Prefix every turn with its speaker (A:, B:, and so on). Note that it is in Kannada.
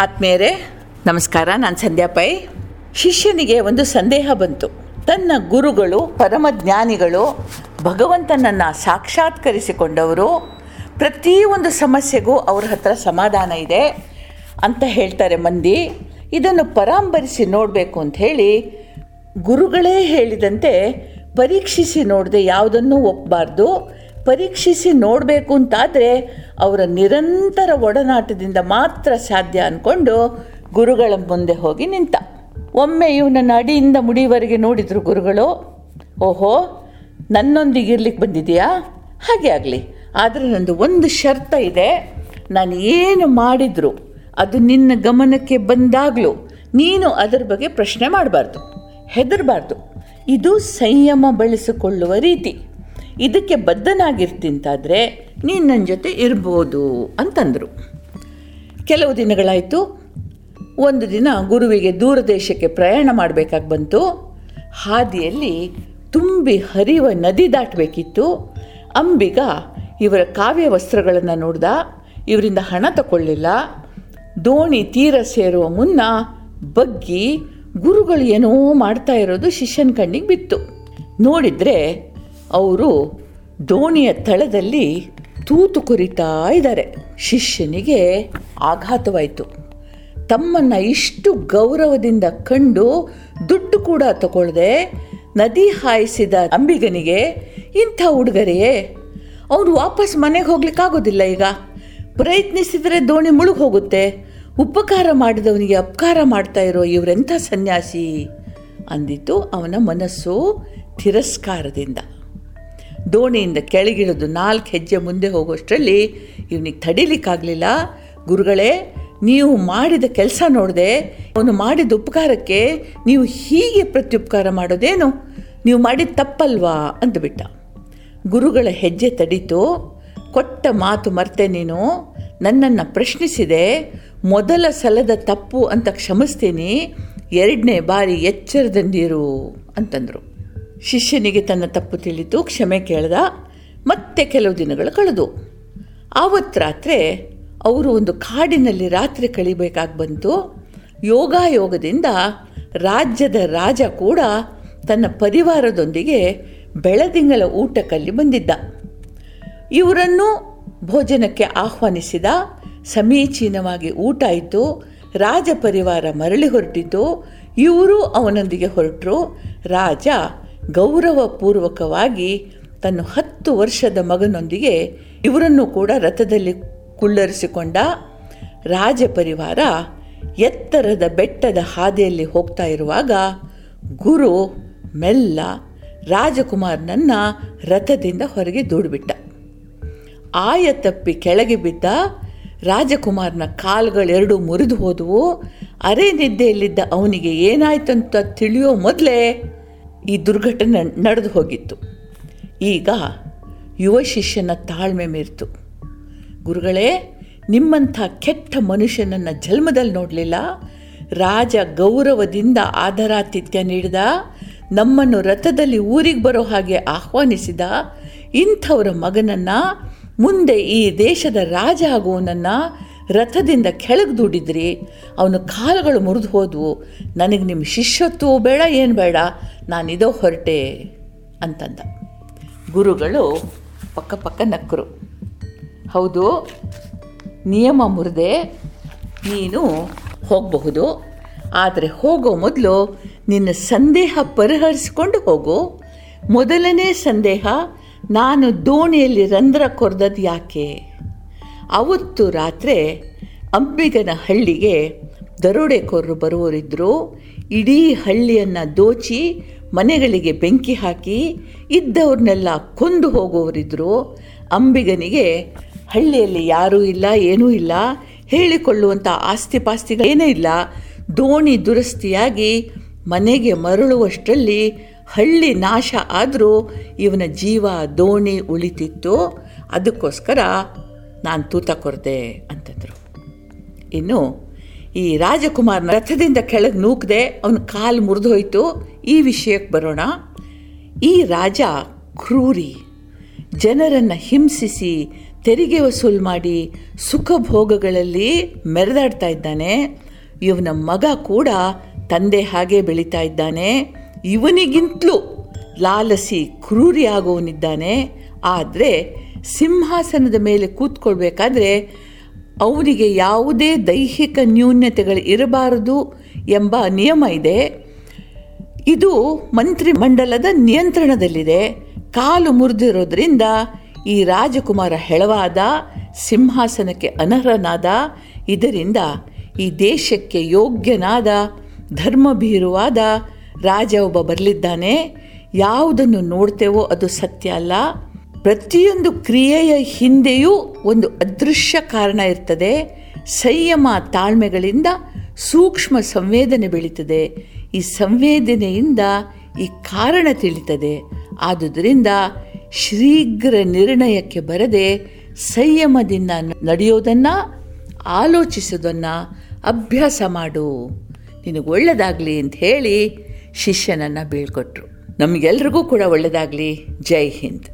A: ಆತ್ಮೀಯರೇ, ನಮಸ್ಕಾರ. ನಾನು ಸಂಧ್ಯಾ ಪೈ. ಶಿಷ್ಯನಿಗೆ ಒಂದು ಸಂದೇಹ ಬಂತು. ತನ್ನ ಗುರುಗಳು, ಪರಮಜ್ಞಾನಿಗಳು ಭಗವಂತನನ್ನು ಸಾಕ್ಷಾತ್ಕರಿಸಿಕೊಂಡವರು. ಪ್ರತಿಯೊಂದು ಸಮಸ್ಯೆಗೂ ಅವ್ರ ಹತ್ರ ಸಮಾಧಾನ ಇದೆ ಅಂತ ಹೇಳ್ತಾರೆ ಮಂದಿ. ಇದನ್ನು ಪರಾಂಬರಿಸಿ ನೋಡಬೇಕು ಅಂತ ಹೇಳಿ ಗುರುಗಳೇ ಹೇಳಿದಂತೆ ಪರೀಕ್ಷಿಸಿ ನೋಡದೆ ಯಾವುದನ್ನೂ ಒಪ್ಪಬಾರ್ದು ಪರೀಕ್ಷಿಸಿ ನೋಡಬೇಕು ಅಂತಾದರೆ ಅವರ ನಿರಂತರ ಒಡನಾಟದಿಂದ ಮಾತ್ರ ಸಾಧ್ಯ ಅಂದ್ಕೊಂಡು ಗುರುಗಳ ಮುಂದೆ ಹೋಗಿ ನಿಂತ. ಒಮ್ಮೆ ಇವನನ್ನು ಅಡಿಯಿಂದ ಮುಡಿವರೆಗೆ ನೋಡಿದರು ಗುರುಗಳು, ಓಹೋ, ನನ್ನೊಂದಿಗೆ ಇರ್ಲಿಕ್ಕೆ ಬಂದಿದೆಯಾ? ಹಾಗೆ ಆಗಲಿ. ಆದರೆ ನಂದು ಒಂದು ಶರ್ತ ಇದೆ. ನಾನು ಏನು ಮಾಡಿದ್ರು ಅದು ನಿನ್ನ ಗಮನಕ್ಕೆ ಬಂದಾಗಲೂ ನೀನು ಅದರ ಬಗ್ಗೆ ಪ್ರಶ್ನೆ ಮಾಡಬಾರ್ದು, ಹೆದರಬಾರ್ದು. ಇದು ಸಂಯಮ ಬಳಸಿಕೊಳ್ಳುವ ರೀತಿ. ಇದಕ್ಕೆ ಬದ್ಧನಾಗಿರ್ತಿಂತಾದರೆ ನೀನು ನನ್ನ ಜೊತೆ ಇರ್ಬೋದು ಅಂತಂದರು. ಕೆಲವು ದಿನಗಳಾಯಿತು. ಒಂದು ದಿನ ಗುರುವಿಗೆ ದೂರ ದೇಶಕ್ಕೆ ಪ್ರಯಾಣ ಮಾಡಬೇಕಾಗಿ ಬಂತು. ಹಾದಿಯಲ್ಲಿ ತುಂಬಿ ಹರಿಯುವ ನದಿ ದಾಟಬೇಕಿತ್ತು. ಅಂಬಿಗ ಇವರ ಕಾವ್ಯ ವಸ್ತ್ರಗಳನ್ನು ನೋಡ್ದ. ಇವರಿಂದ ಹಣ ತಗೊಳ್ಳಿಲ್ಲ ದೋಣಿ ತೀರ ಸೇರುವ ಮುನ್ನ ಬಗ್ಗಿ ಗುರುಗಳು ಏನೋ ಮಾಡ್ತಾ ಇರೋದು ಶಿಷ್ಯನ ಕಣ್ಣಿಗೆ ಬಿತ್ತು. ನೋಡಿದರೆ ಅವರು ದೋಣಿಯ ತಳದಲ್ಲಿ ತೂತು ಕುರಿತಾ ಇದ್ದಾರೆ. ಶಿಷ್ಯನಿಗೆ ಆಘಾತವಾಯಿತು. ತಮ್ಮನ್ನು ಇಷ್ಟು ಗೌರವದಿಂದ ಕಂಡು ದುಡ್ಡು ಕೂಡ ತಗೊಳ್ಳದೆ ನದಿ ಹಾಯಿಸಿದ ಅಂಬಿಗನಿಗೆ ಇಂಥ ಉಡುಗೊರೆಯೇ? ಅವನು ವಾಪಸ್ ಮನೆಗೆ ಹೋಗ್ಲಿಕ್ಕಾಗೋದಿಲ್ಲ ಈಗ. ಪ್ರಯತ್ನಿಸಿದರೆ ದೋಣಿ ಮುಳುಗಿ ಹೋಗುತ್ತೆ ಉಪಕಾರ ಮಾಡಿದವನಿಗೆ ಅಪಕಾರ ಮಾಡ್ತಾ ಇರೋ ಇವರೆಂಥ ಸನ್ಯಾಸಿ? ಅಂದಿತು ಅವನ ಮನಸ್ಸು ತಿರಸ್ಕಾರದಿಂದ. ದೋಣಿಯಿಂದ ಕೆಳಗಿಳಿದು ನಾಲ್ಕು ಹೆಜ್ಜೆ ಮುಂದೆ ಹೋಗೋಷ್ಟರಲ್ಲಿ ಇವನಿಗೆ ತಡಿಲಿಕ್ಕಾಗಲಿಲ್ಲ. ಗುರುಗಳೇ, ನೀವು ಮಾಡಿದ ಕೆಲಸ ನೋಡಿದೆ, ಅವನು ಮಾಡಿದ ಉಪಕಾರಕ್ಕೆ ನೀವು ಹೀಗೆ ಪ್ರತ್ಯುಪಕಾರ ಮಾಡೋದೇನು? ನೀವು ಮಾಡಿದ ತಪ್ಪಲ್ವಾ? ಅಂದುಬಿಟ್ಟ. ಗುರುಗಳ ಹೆಜ್ಜೆ ತಡೀತು. ಕೊಟ್ಟ ಮಾತು ಮರ್ತೆ ನೀನು. ನನ್ನನ್ನು ಪ್ರಶ್ನಿಸಿದೆ. ಮೊದಲ ಸಲದ ತಪ್ಪು ಅಂತ ಕ್ಷಮಿಸ್ತೀನಿ. ಎರಡನೇ ಬಾರಿ ಎಚ್ಚರದಂದಿರು ಅಂತಂದರು. ಶಿಷ್ಯನಿಗೆ ತನ್ನ ತಪ್ಪು ತಿಳಿತು, ಕ್ಷಮೆ ಕೇಳ್ದ, ಮತ್ತೆ ಕೆಲವು ದಿನಗಳು ಕಳೆದು. ಆವತ್ತು ರಾತ್ರಿ ಅವರು ಒಂದು ಕಾಡಿನಲ್ಲಿ ರಾತ್ರಿ ಕಳಿಬೇಕಾಗಿ ಬಂತು. ಯೋಗಾಯೋಗದಿಂದ ರಾಜ್ಯದ ರಾಜ ಕೂಡ ತನ್ನ ಪರಿವಾರದೊಂದಿಗೆ ಬೆಳದಿಂಗಳ ಊಟಕ್ಕಲ್ಲಿ ಬಂದಿದ್ದ. ಇವರನ್ನು ಭೋಜನಕ್ಕೆ ಆಹ್ವಾನಿಸಿದ, ಸಮೀಚೀನವಾಗಿ ಊಟ ಆಯಿತು, ರಾಜ ಪರಿವಾರ ಮರಳಿ ಹೊರಟಿತು. ಇವರು ಅವನೊಂದಿಗೆ ಹೊರಟರು. ರಾಜ ಗೌರವಪೂರ್ವಕವಾಗಿ ತನ್ನ ಹತ್ತು ವರ್ಷದ ಮಗನೊಂದಿಗೆ ಇವರನ್ನು ಕೂಡ ರಥದಲ್ಲಿ ಕುಳ್ಳರಿಸಿಕೊಂಡ ರಾಜಪರಿವಾರ ಎತ್ತರದ ಬೆಟ್ಟದ ಹಾದಿಯಲ್ಲಿ ಹೋಗ್ತಾ ಇರುವಾಗ ಗುರು ಮೆಲ್ಲ ರಾಜಕುಮಾರನನ್ನ ರಥದಿಂದ ಹೊರಗೆ ದೂಡಿಬಿಟ್ಟ. ಆಯ ತಪ್ಪಿ ಕೆಳಗೆ ಬಿದ್ದ ರಾಜಕುಮಾರನ ಕಾಲುಗಳೆರಡು ಮುರಿದು ಹೋದವು. ಅರೆ ನಿದ್ದೆಯಲ್ಲಿದ್ದ ಅವನಿಗೆ ಏನಾಯ್ತು ತಿಳಿಯೋ ಮೊದಲೇ ಈ ದುರ್ಘಟನೆ ನಡೆದು ಹೋಗಿತ್ತು. ಈಗ ಯುವ ಶಿಷ್ಯನ ತಾಳ್ಮೆ ಮೀರಿತು. ಗುರುಗಳೇ, ನಿಮ್ಮಂಥ ಕೆಟ್ಟ ಮನುಷ್ಯನನ್ನು ಜನ್ಮದಲ್ಲಿ ನೋಡಲಿಲ್ಲ. ರಾಜ ಗೌರವದಿಂದ ಆದರಾತಿಥ್ಯ ನೀಡಿದ, ನಮ್ಮನ್ನು ರಥದಲ್ಲಿ ಊರಿಗೆ ಬರೋ ಹಾಗೆ ಆಹ್ವಾನಿಸಿದ, ಇಂಥವರ ಮಗನನ್ನು, ಮುಂದೆ ಈ ದೇಶದ ರಾಜ ಆಗುವನನ್ನು ರಥದಿಂದ ಕೆಳಗೆ ದುಡಿದ್ರಿ. ಅವನ ಕಾಲುಗಳು ಮುರಿದು ಹೋದವು. ನನಗೆ ನಿಮ್ಮ ಶಿಷ್ಯತ್ವವು ಬೇಡ, ಏನು ಬೇಡ. ನಾನಿದೋ ಹೊರಟೆ ಅಂತಂದ. ಗುರುಗಳು ಪಕ್ಕ ಪಕ್ಕ ನಕ್ಕರು ಹೌದು, ನಿಯಮ ಮುರಿದೆ ನೀನು ಹೋಗಬಹುದು. ಆದರೆ ಹೋಗೋ ಮೊದಲು ನಿನ್ನ ಸಂದೇಹ ಪರಿಹರಿಸಿಕೊಂಡು ಹೋಗು. ಮೊದಲನೇ ಸಂದೇಹ, ನಾನು ದೋಣಿಯಲ್ಲಿ ರಂಧ್ರ ಕೊರೆದದ್ದು ಯಾಕೆ? ಅವತ್ತು ರಾತ್ರಿ ಅಂಬಿಗನ ಹಳ್ಳಿಗೆ ದರೋಡೆಕೋರರು ಬರುವವರಿದ್ದರು ಇಡೀ ಹಳ್ಳಿಯನ್ನು ದೋಚಿ ಮನೆಗಳಿಗೆ ಬೆಂಕಿ ಹಾಕಿ ಇದ್ದವ್ರನ್ನೆಲ್ಲ ಕೊಂದು ಹೋಗುವವರಿದ್ದರು ಅಂಬಿಗನಿಗೆ ಹಳ್ಳಿಯಲ್ಲಿ ಯಾರೂ ಇಲ್ಲ, ಏನೂ ಇಲ್ಲ ಹೇಳಿಕೊಳ್ಳುವಂಥ ಆಸ್ತಿ ಪಾಸ್ತಿಗಳೇನೇ ಇಲ್ಲ, ದೋಣಿ ದುರಸ್ತಿಯಾಗಿ ಮನೆಗೆ ಮರಳುವಷ್ಟರಲ್ಲಿ ಹಳ್ಳಿ ನಾಶ ಆದರೂ ಇವನ ಜೀವ ದೋಣಿ ಉಳಿತಿತ್ತು. ಅದಕ್ಕೋಸ್ಕರ ನಾನು ತೂತ ಕೊರದೆ ಅಂತಂದರು. ಇನ್ನು ಈ ರಾಜಕುಮಾರನ ರಥದಿಂದ ಕೆಳಗೆ ನೂಕದೆ ಅವನ ಕಾಲು ಮುರಿದು ಹೋಯಿತು ಈ ವಿಷಯಕ್ಕೆ ಬರೋಣ. ಈ ರಾಜ ಕ್ರೂರಿ. ಜನರನ್ನು ಹಿಂಸಿಸಿ, ತೆರಿಗೆ ವಸೂಲು ಮಾಡಿ ಸುಖ ಭೋಗಗಳಲ್ಲಿ ಮೆರೆದಾಡ್ತಾ ಇದ್ದಾನೆ. ಇವನ ಮಗ ಕೂಡ ತಂದೆ ಹಾಗೆ ಬೆಳೀತಾ ಇದ್ದಾನೆ. ಇವನಿಗಿಂತಲೂ ಲಾಲಸಿ, ಕ್ರೂರಿ ಆಗೋವನಿದ್ದಾನೆ. ಆದರೆ ಸಿಂಹಾಸನದ ಮೇಲೆ ಕೂತ್ಕೊಳ್ಬೇಕಾದ್ರೆ ಅವನಿಗೆ ಯಾವುದೇ ದೈಹಿಕ ನ್ಯೂನ್ಯತೆಗಳು ಇರಬಾರದು ಎಂಬ ನಿಯಮ ಇದೆ. ಇದು ಮಂತ್ರಿಮಂಡಲದ ನಿಯಂತ್ರಣದಲ್ಲಿದೆ. ಕಾಲು ಮುರಿದಿರೋದ್ರಿಂದ ಈ ರಾಜಕುಮಾರ ಹೆಳವಾದ, ಸಿಂಹಾಸನಕ್ಕೆ ಅನರ್ಹನಾದ, ಇದರಿಂದ ಈ ದೇಶಕ್ಕೆ ಯೋಗ್ಯನಾದ, ಧರ್ಮಭೀರುವಾದ ರಾಜ ಒಬ್ಬ ಬರಲಿದ್ದಾನೆ. ಯಾವುದನ್ನು ನೋಡ್ತೇವೋ ಅದು ಸತ್ಯ ಅಲ್ಲ. ಪ್ರತಿಯೊಂದು ಕ್ರಿಯೆಯ ಹಿಂದೆಯೂ ಒಂದು ಅದೃಶ್ಯ ಕಾರಣ ಇರ್ತದೆ. ಸಂಯಮ ತಾಳ್ಮೆಗಳಿಂದ ಸೂಕ್ಷ್ಮ ಸಂವೇದನೆ ಬೆಳೀತದೆ. ಈ ಸಂವೇದನೆಯಿಂದ ಈ ಕಾರಣ ತಿಳಿತದೆ. ಆದುದರಿಂದ ಶೀಘ್ರ ನಿರ್ಣಯಕ್ಕೆ ಬರದೆ ಸಂಯಮದಿಂದ ನಡೆಯೋದನ್ನು, ಆಲೋಚಿಸೋದನ್ನು ಅಭ್ಯಾಸ ಮಾಡು. ನಿನಗೆ ಒಳ್ಳೆಯದಾಗಲಿ ಅಂತ ಹೇಳಿ ಶಿಷ್ಯನನ್ನು ಬೀಳ್ಕೊಟ್ರು. ನಮಗೆಲ್ರಿಗೂ ಕೂಡ ಒಳ್ಳೆಯದಾಗಲಿ ಜೈ ಹಿಂದ್.